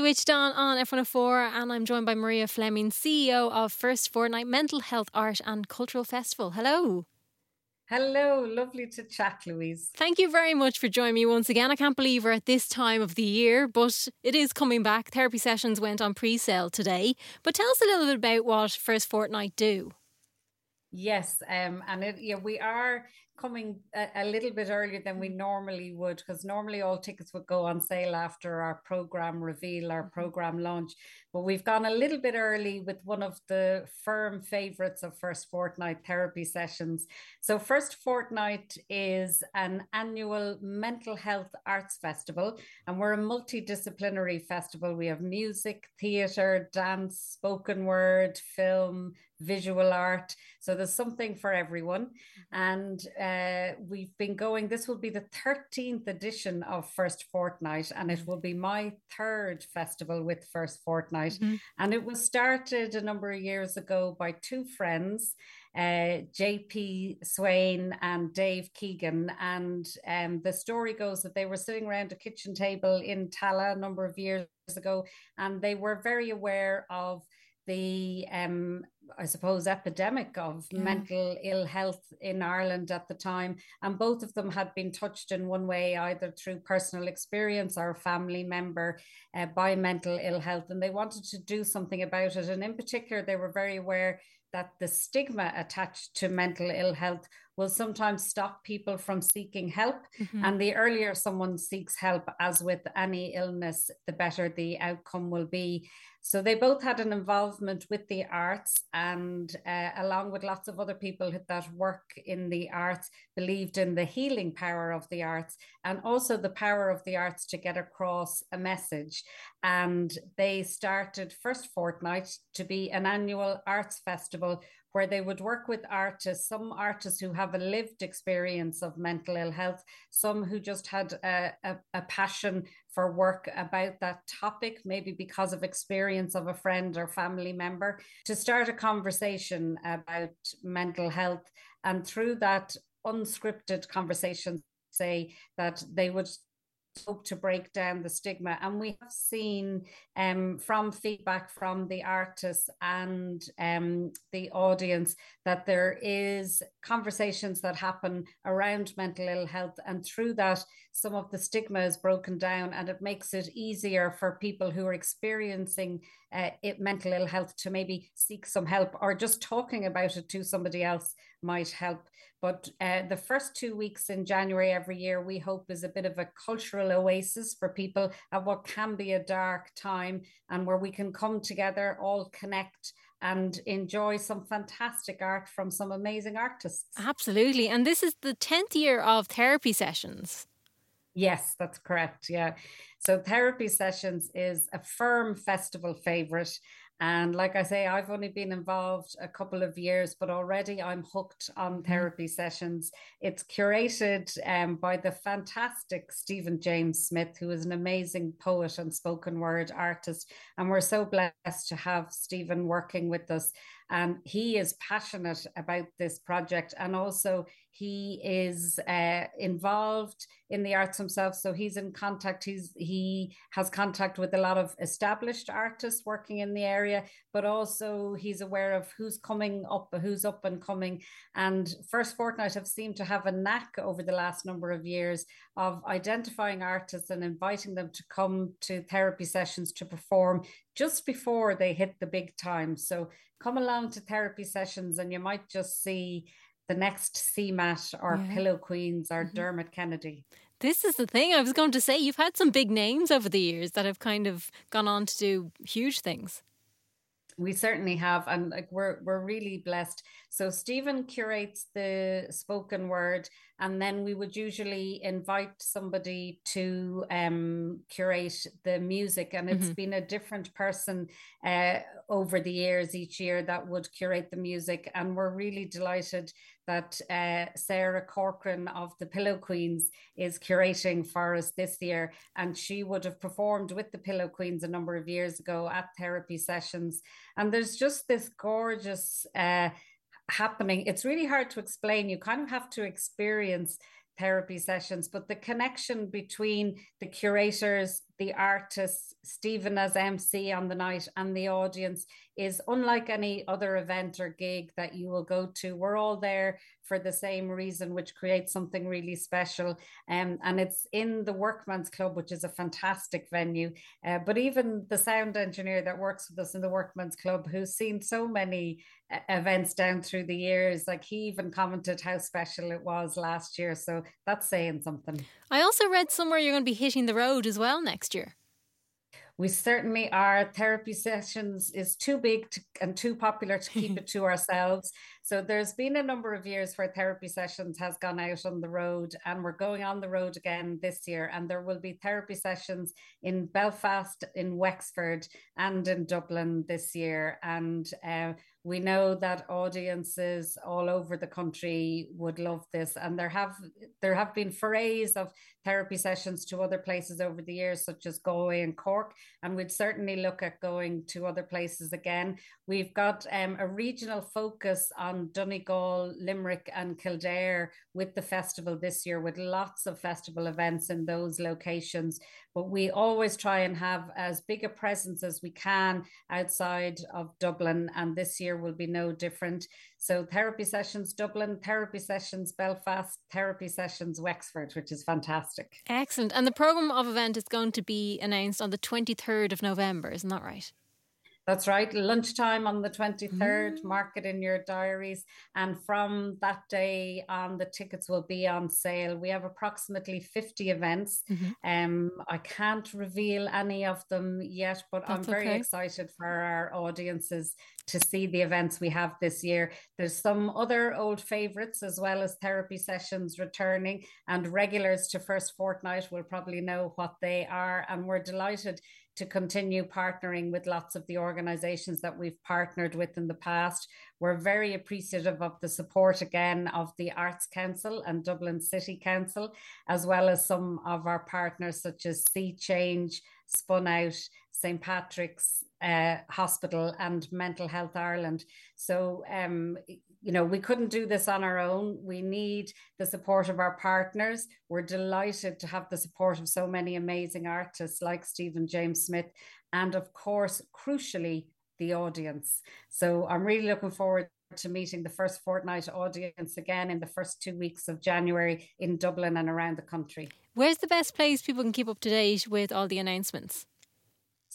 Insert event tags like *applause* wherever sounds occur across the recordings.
Switched on on FM104, and I'm joined by Maria Fleming, CEO of First Fortnight Mental Health Art and Cultural Festival. Hello. Hello, lovely to chat, Louise. Thank you very much for joining me once again. I can't believe we're at this time of the year, but it is coming back. Therapy sessions went on pre sale today. But tell us a little bit about what First Fortnight do. Yes, um, and it, yeah, we are coming a, a, little bit earlier than we normally would because normally all tickets would go on sale after our program reveal, our mm-hmm. program launch. But we've gone a little bit early with one of the firm favorites of First Fortnight therapy sessions. So, First Fortnight is an annual mental health arts festival, and we're a multidisciplinary festival. We have music, theatre, dance, spoken word, film, visual art. So there's something for everyone. And uh, we've been going, this will be the 13th edition of First Fortnight, and it will be my third festival with First Fortnight. Mm-hmm. And it was started a number of years ago by two friends. Uh, JP Swaine and Dave Keegan. And um, the story goes that they were sitting around a kitchen table in Tallaght a number of years ago, and they were very aware of the um, I suppose epidemic of yeah. mental ill health in Ireland at the time, and both of them had been touched in one way, either through personal experience or a family member uh, by mental ill health, and they wanted to do something about it. And in particular, they were very aware that the stigma attached to mental ill health will sometimes stop people from seeking help. Mm-hmm. And the earlier someone seeks help, as with any illness, the better the outcome will be. So they both had an involvement with the arts, and uh, along with lots of other people that work in the arts, believed in the healing power of the arts and also the power of the arts to get across a message. And they started First Fortnight to be an annual arts festival where they would work with artists, some artists who have a lived experience of mental ill health, some who just had a, a, a, passion for work about that topic, maybe because of experience of a friend or family member, to start a conversation about mental health. And through that unscripted conversation, say that they would hope to break down the stigma. And we have seen um, from feedback from the artists and um, the audience that there is conversations that happen around mental ill health. And through that, some of the stigma is broken down and it makes it easier for people who are experiencing uh, it, mental ill health to maybe seek some help or just talking about it to somebody else might help. But uh, the first two weeks in January every year, we hope is a bit of a cultural oasis for people at what can be a dark time and where we can come together, all connect and enjoy some fantastic art from some amazing artists. Absolutely. And this is the 10th year of therapy sessions. Yes, that's correct. Yeah. So therapy sessions is a firm festival favorite. And like I say, I've only been involved a couple of years, but already I'm hooked on mm-hmm. therapy sessions. It's curated um, by the fantastic Stephen James Smith, who is an amazing poet and spoken word artist. And we're so blessed to have Stephen working with us. And he is passionate about this project. And also, he is uh, involved in the arts himself. So he's in contact. He's he has contact with a lot of established artists working in the area, but also he's aware of who's coming up, who's up and coming. And First Fortnight have seemed to have a knack over the last number of years of identifying artists and inviting them to come to therapy sessions to perform just before they hit the big time. So come along to therapy sessions and you might just see the next CMAT or yeah. Pillow Queens or mm-hmm. Dermot Kennedy. This is the thing I was going to say. You've had some big names over the years that have kind of gone on to do huge things. We certainly have, and like we're we're really blessed. So Stephen curates the spoken word, and then we would usually invite somebody to um, curate the music, and it's mm-hmm. been a different person uh, over the years each year that would curate the music, and we're really delighted that uh, Sarah Corcoran of the Pillow Queens is curating for us this year. And she would have performed with the Pillow Queens a number of years ago at therapy sessions. And there's just this gorgeous uh, happening. It's really hard to explain. You kind of have to experience therapy sessions, but the connection between the curators, the artists, Stephen as MC on the night, and the audience is unlike any other event or gig that you will go to. We're all there for the same reason, which creates something really special. Um, and it's in the Workman's Club, which is a fantastic venue. Uh, but even the sound engineer that works with us in the Workman's Club, who's seen so many uh, events down through the years, like he even commented how special it was last year. So that's saying something. I also read somewhere you're going to be hitting the road as well next year. We certainly are. Therapy sessions is too big to, and too popular to keep it to *laughs* ourselves. So there's been a number of years where therapy sessions has gone out on the road, and we're going on the road again this year. And there will be therapy sessions in Belfast, in Wexford, and in Dublin this year. And uh, we know that audiences all over the country would love this and there have there have been forays of therapy sessions to other places over the years such as galway and cork and we'd certainly look at going to other places again we've got um, a regional focus on donegal limerick and kildare with the festival this year with lots of festival events in those locations but we always try and have as big a presence as we can outside of dublin and this year will be no different. So, therapy sessions Dublin, therapy sessions Belfast, therapy sessions Wexford, which is fantastic. Excellent. And the programme of event is going to be announced on the 23rd of November, isn't that right? That's right. Lunchtime on the 23rd, mm. mark it in your diaries. And from that day on, the tickets will be on sale. We have approximately 50 events. Mm-hmm. Um, I can't reveal any of them yet, but That's I'm very okay. excited for our audiences to see the events we have this year. There's some other old favorites as well as therapy sessions returning, and regulars to First Fortnight will probably know what they are. And we're delighted to continue partnering with lots of the organizations that we've partnered with in the past. We're very appreciative of the support again of the Arts Council and Dublin City Council, as well as some of our partners such as See Change, Spun Out, St. Patrick's uh, Hospital, and Mental Health Ireland. So, um, you know, we couldn't do this on our own. We need the support of our partners. We're delighted to have the support of so many amazing artists like Stephen James Smith, and of course, crucially, the audience. So I'm really looking forward to meeting the first fortnight audience again in the first two weeks of January in Dublin and around the country. Where's the best place people can keep up to date with all the announcements?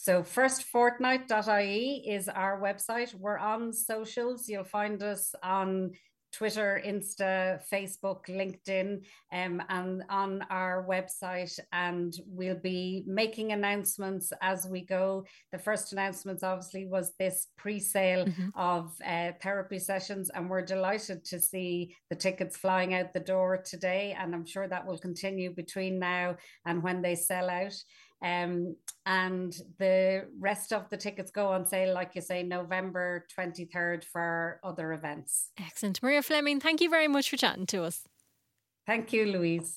So firstfortnight.ie is our website. We're on socials. You'll find us on Twitter, Insta, Facebook, LinkedIn, um, and on our website. And we'll be making announcements as we go. The first announcements, obviously, was this pre sale mm-hmm. of uh, therapy sessions. And we're delighted to see the tickets flying out the door today. And I'm sure that will continue between now and when they sell out. Um, and the rest of the tickets go on sale, like you say, November 23rd for other events. Excellent. Maria Fleming, thank you very much for chatting to us. Thank you, Louise.